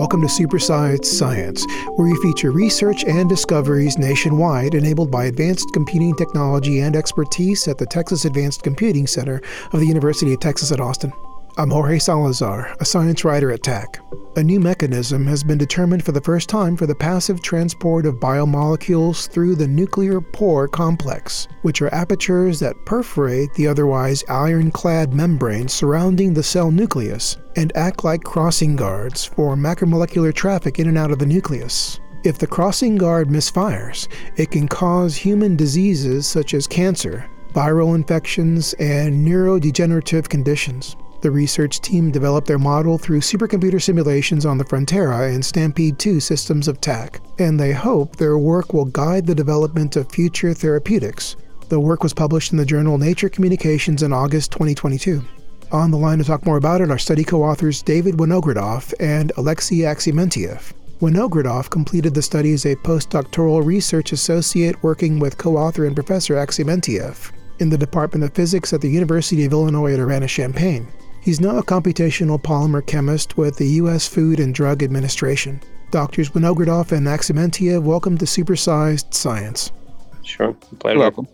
Welcome to Supersized Science, where we feature research and discoveries nationwide enabled by advanced computing technology and expertise at the Texas Advanced Computing Center of the University of Texas at Austin. I'm Jorge Salazar, a science writer at TACC. A new mechanism has been determined for the first time for the passive transport of biomolecules through the nuclear pore complex, which are apertures that perforate the otherwise ironclad membrane surrounding the cell nucleus and act like crossing guards for macromolecular traffic in and out of the nucleus. If the crossing guard misfires, it can cause human diseases such as cancer, viral infections, and neurodegenerative conditions. The research team developed their model through supercomputer simulations on the Frontera and Stampede 2 systems of TACC, and they hope their work will guide the development of future therapeutics. The work was published in the journal Nature Communications in August 2022. On the line to talk more about it are study co authors David Winogradoff and Alexei Aksimentiev. Winogradoff completed the study as a postdoctoral research associate working with co author and Professor Aksimentiev in the Department of Physics at the University of Illinois at Urbana Champaign. He's now a computational polymer chemist with the U.S. Food and Drug Administration. Doctors Winogradoff and Aksimentiev, welcome to Supersized Science. Sure, pleasure. Welcome.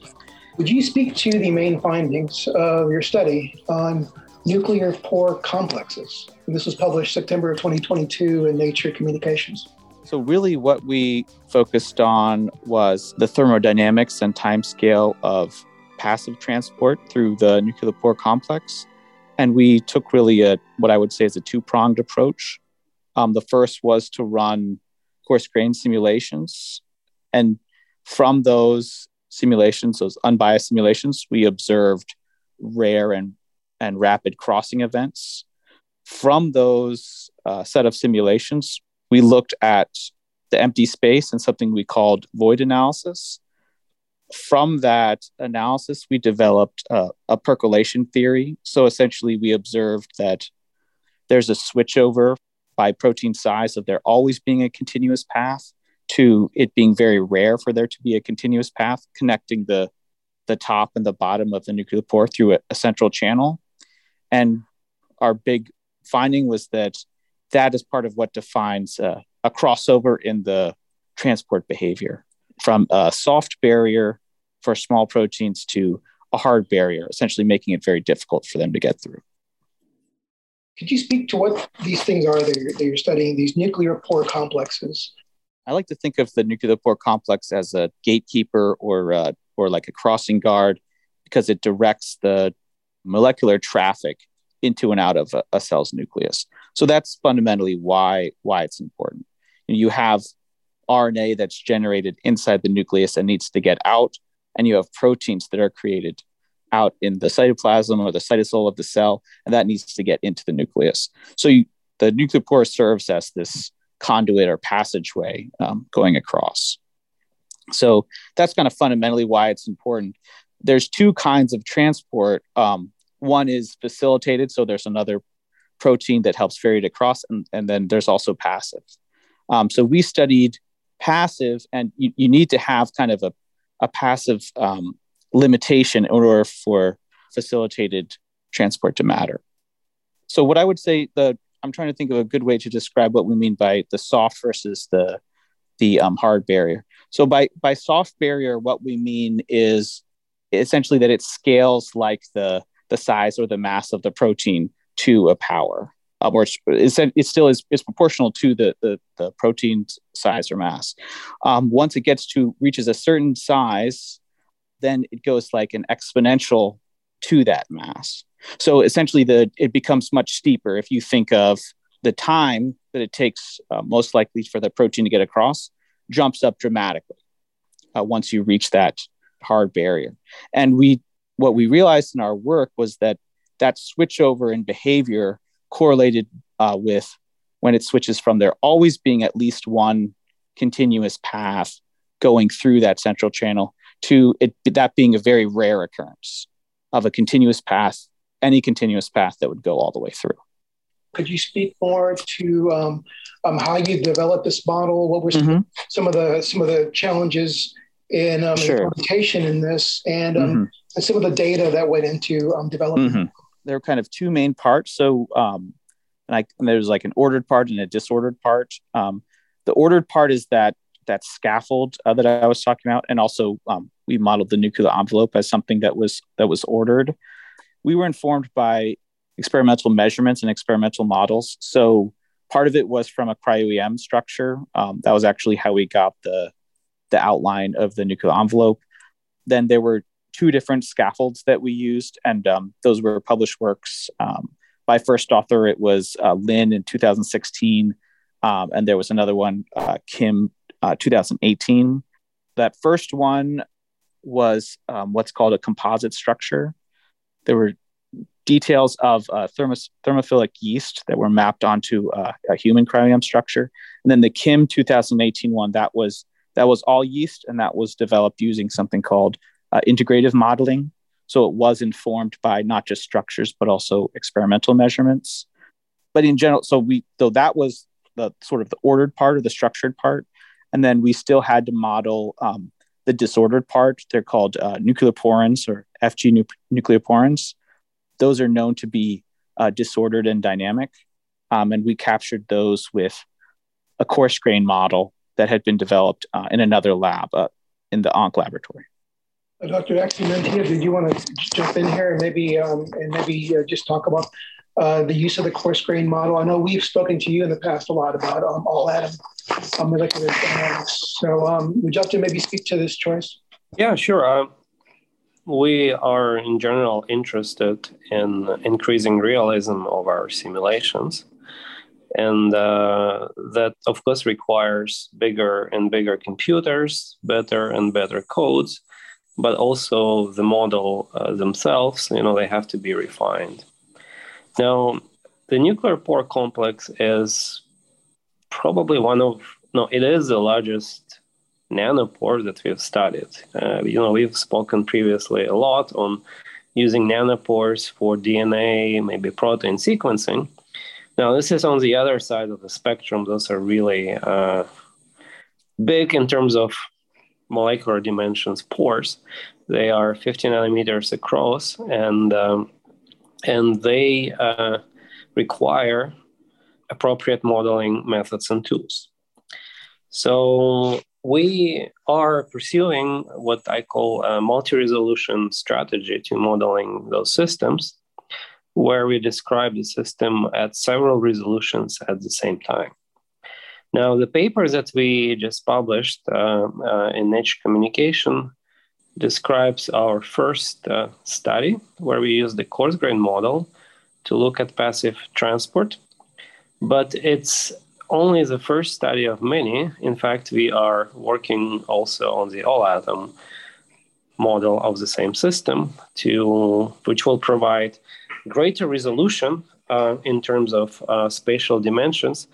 Would you speak to the main findings of your study on nuclear pore complexes? And this was published September of 2022 in Nature Communications. So, really, what we focused on was the thermodynamics and timescale of passive transport through the nuclear pore complex and we took really a what I would say is a two pronged approach. Um, the first was to run coarse grain simulations, and from those simulations, those unbiased simulations, we observed rare and and rapid crossing events. From those uh, set of simulations, we looked at the empty space and something we called void analysis from that analysis, we developed uh, a percolation theory. So essentially, we observed that there's a switchover by protein size of there always being a continuous path to it being very rare for there to be a continuous path connecting the the top and the bottom of the nuclear pore through a, a central channel. And our big finding was that that is part of what defines a crossover in the transport behavior from a soft barrier for small proteins to a hard barrier, essentially making it very difficult for them to get through. Could you speak to what these things are that you're, that you're studying, these nuclear pore complexes? I like to think of the nuclear pore complex as a gatekeeper or, uh, or like a crossing guard because it directs the molecular traffic into and out of a, a cell's nucleus. So that's fundamentally why, why it's important. You have RNA that's generated inside the nucleus and needs to get out, and you have proteins that are created out in the cytoplasm or the cytosol of the cell, and that needs to get into the nucleus. So you, the nuclear pore serves as this conduit or passageway um, going across. So that's kind of fundamentally why it's important. There's two kinds of transport. Um, one is facilitated, so there's another protein that helps ferry it across, and, and then there's also passive. Um, so we studied passive, and you, you need to have kind of a, a passive um, limitation in order for facilitated transport to matter. So, what I would say, the I'm trying to think of a good way to describe what we mean by the soft versus the the um, hard barrier. So, by by soft barrier, what we mean is essentially that it scales like the the size or the mass of the protein to a power or it's, it still is, is proportional to the, the, the protein size or mass. Um, once it gets to reaches a certain size, then it goes like an exponential to that mass. So essentially, the it becomes much steeper. If you think of the time that it takes, uh, most likely for the protein to get across, jumps up dramatically uh, once you reach that hard barrier. And we, what we realized in our work was that that switchover in behavior correlated uh, with when it switches from there always being at least one continuous path going through that central channel to it that being a very rare occurrence of a continuous path any continuous path that would go all the way through could you speak more to um, um, how you developed this model what were some, mm-hmm. some of the some of the challenges in um, sure. implementation in this and, um, mm-hmm. and some of the data that went into um, developing mm-hmm there are kind of two main parts. So um, and, I, and there's like an ordered part and a disordered part. Um, the ordered part is that that scaffold uh, that I was talking about, and also um, we modeled the nuclear envelope as something that was that was ordered. We were informed by experimental measurements and experimental models. So part of it was from a cryo-EM structure. Um, that was actually how we got the the outline of the nuclear envelope. Then there were two different scaffolds that we used, and um, those were published works. Um, by first author, it was uh, Lin in 2016, um, and there was another one, uh, Kim, uh, 2018. That first one was um, what's called a composite structure. There were details of uh, thermos- thermophilic yeast that were mapped onto uh, a human cryo-EM structure, and then the Kim 2018 one that was that was all yeast, and that was developed using something called uh, integrative modeling. So it was informed by not just structures, but also experimental measurements. But in general, so we, so that was the sort of the ordered part or the structured part. And then we still had to model um, the disordered part. They're called uh, nucleoporins or FG nu- nucleoporins. Those are known to be uh, disordered and dynamic. Um, and we captured those with a coarse grain model that had been developed uh, in another lab uh, in the Onck laboratory. Dr. Aksimentiev, did you want to jump in here and maybe um, and maybe uh, just talk about uh, the use of the coarse grain model? I know we've spoken to you in the past a lot about um, all atom um, molecular dynamics. So um, would you like to maybe speak to this choice? Yeah, sure. Uh, we are in general interested in increasing realism of our simulations. And uh, that, of course, requires bigger and bigger computers, better and better codes but also the model uh, themselves, you know, they have to be refined. Now, the nuclear pore complex is probably one of, no, it is the largest nanopore that we've studied. Uh, you know, we've spoken previously a lot on using nanopores for DNA, maybe protein sequencing. Now, this is on the other side of the spectrum. Those are really uh, big in terms of molecular dimensions pores. They are 50 nanometers across, and um, and they uh, require appropriate modeling methods and tools. So we are pursuing what I call a multi-resolution strategy to modeling those systems, where we describe the system at several resolutions at the same time. Now, the paper that we just published uh, uh, in Nature Communication describes our first uh, study where we use the coarse grain model to look at passive transport. But it's only the first study of many. In fact, we are working also on the all atom model of the same system to which will provide greater resolution uh, in terms of uh, spatial dimensions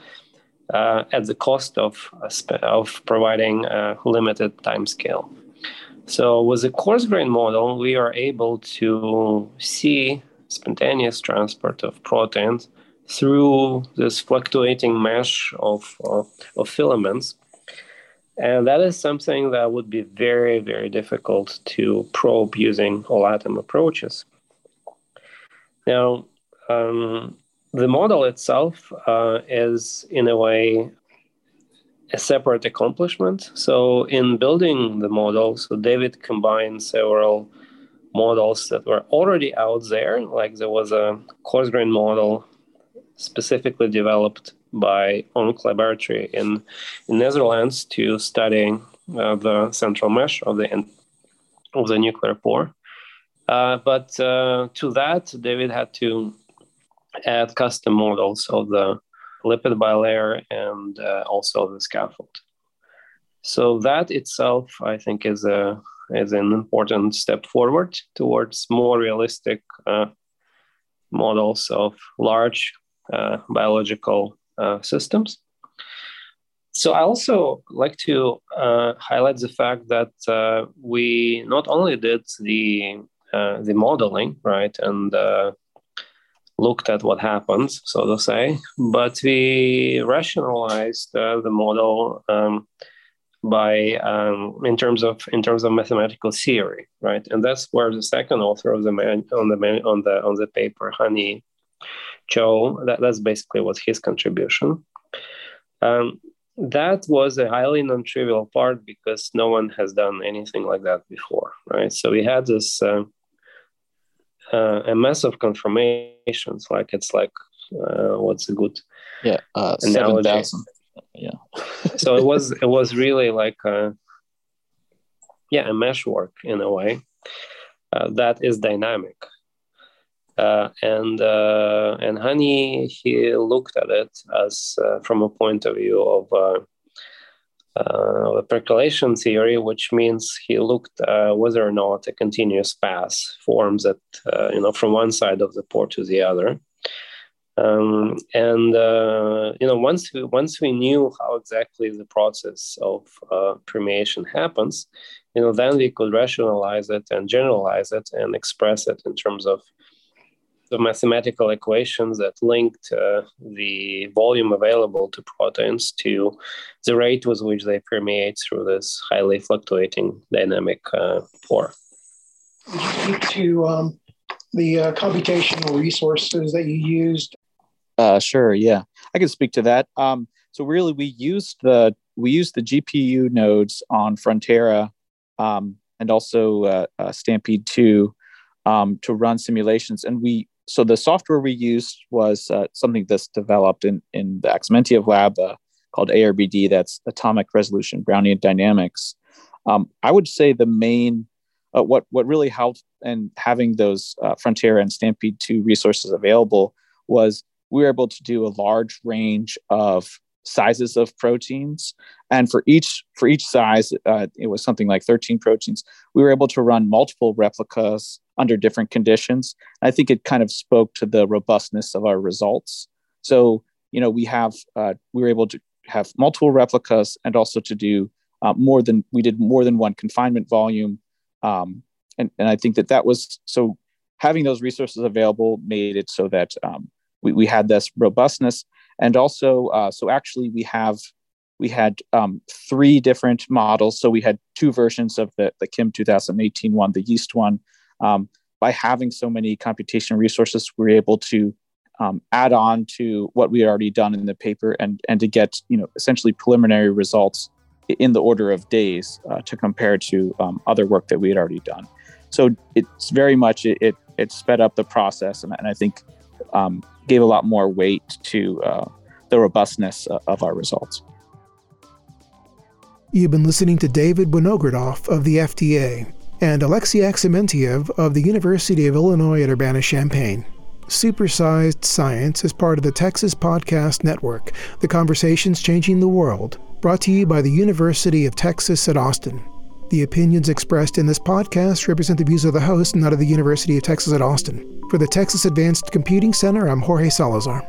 uh, at the cost of, uh, of providing a limited time scale. So with the coarse grain model, we are able to see spontaneous transport of proteins through this fluctuating mesh of, of, of, filaments. And that is something that would be very, very difficult to probe using all atom approaches. Now, um, the model itself uh, is, in a way, a separate accomplishment. So, in building the model, so David combined several models that were already out there. Like there was a coarse grain model specifically developed by Onck Laboratory in, in Netherlands to study uh, the central mesh of the of the nuclear pore. Uh, but uh, to that, David had to add custom models of the lipid bilayer and uh, also the scaffold. So that itself, I think, is a is an important step forward towards more realistic uh, models of large uh, biological uh, systems. So I also like to uh, highlight the fact that uh, we not only did the the modeling, right, and looked at what happens, so to say, but we rationalized uh, the model um, by um, in terms of in terms of mathematical theory, right? And that's where the second author of the man on the man, on the on the paper, Han-Yi, Chou. That, that's basically what his contribution. Um, that was a highly non-trivial part because no one has done anything like that before, right? So we had this uh, uh, a mess of conformations. Like it's like uh, what's a good yeah uh, seven thousand yeah. so it was it was really like a, yeah a meshwork in a way uh, that is dynamic. Uh, and uh, and Han-Yi he looked at it as uh, from a point of view of uh, uh, percolation theory, which means he looked whether or not a continuous path forms at you know from one side of the pore to the other. Um, and uh, you know, once we, once we knew how exactly the process of uh, permeation happens, you know, then we could rationalize it and generalize it and express it in terms of the mathematical equations that linked uh, the volume available to proteins to the rate with which they permeate through this highly fluctuating dynamic uh, pore. Did you speak to um, the uh, computational resources that you used uh, sure. Yeah, I can speak to that. Um, so really, we used the we used the GPU nodes on Frontera um, and also uh, uh, Stampede two um, to run simulations, and we so the software we used was uh, something that's developed in in the Aksimentiev lab uh, called ARBD. That's Atomic Resolution Brownian Dynamics. Um, I would say the main uh, what what really helped and having those Frontera and Stampede two resources available was we were able to do a large range of sizes of proteins and for each for each size uh, it was something like 13 proteins we were able to run multiple replicas under different conditions. I think it kind of spoke to the robustness of our results. So you know we have uh, we were able to have multiple replicas and also to do uh, more than we did more than one confinement volume. Um, and, and i think that that was so having those resources available made it so that um, we, we had this robustness. And also uh, so actually we have we had um, three different models. So we had two versions of the, the kim 2018 one the yeast one um, by having so many computation resources we are able to um, add on to what we had already done in the paper and and to get you know essentially preliminary results in the order of days uh, to compare to um, other work that we had already done so it's very much it, it, it sped up the process and, and i think um, gave a lot more weight to uh, the robustness uh, of our results. You've been listening to David Winogradoff of the FDA and Alexei Aksimentiev of the University of Illinois at Urbana-Champaign. Supersized Science is part of the Texas Podcast Network, the conversations changing the world, brought to you by the University of Texas at Austin. The opinions expressed in this podcast represent the views of the host, not of the University of Texas at Austin. For the Texas Advanced Computing Center, I'm Jorge Salazar.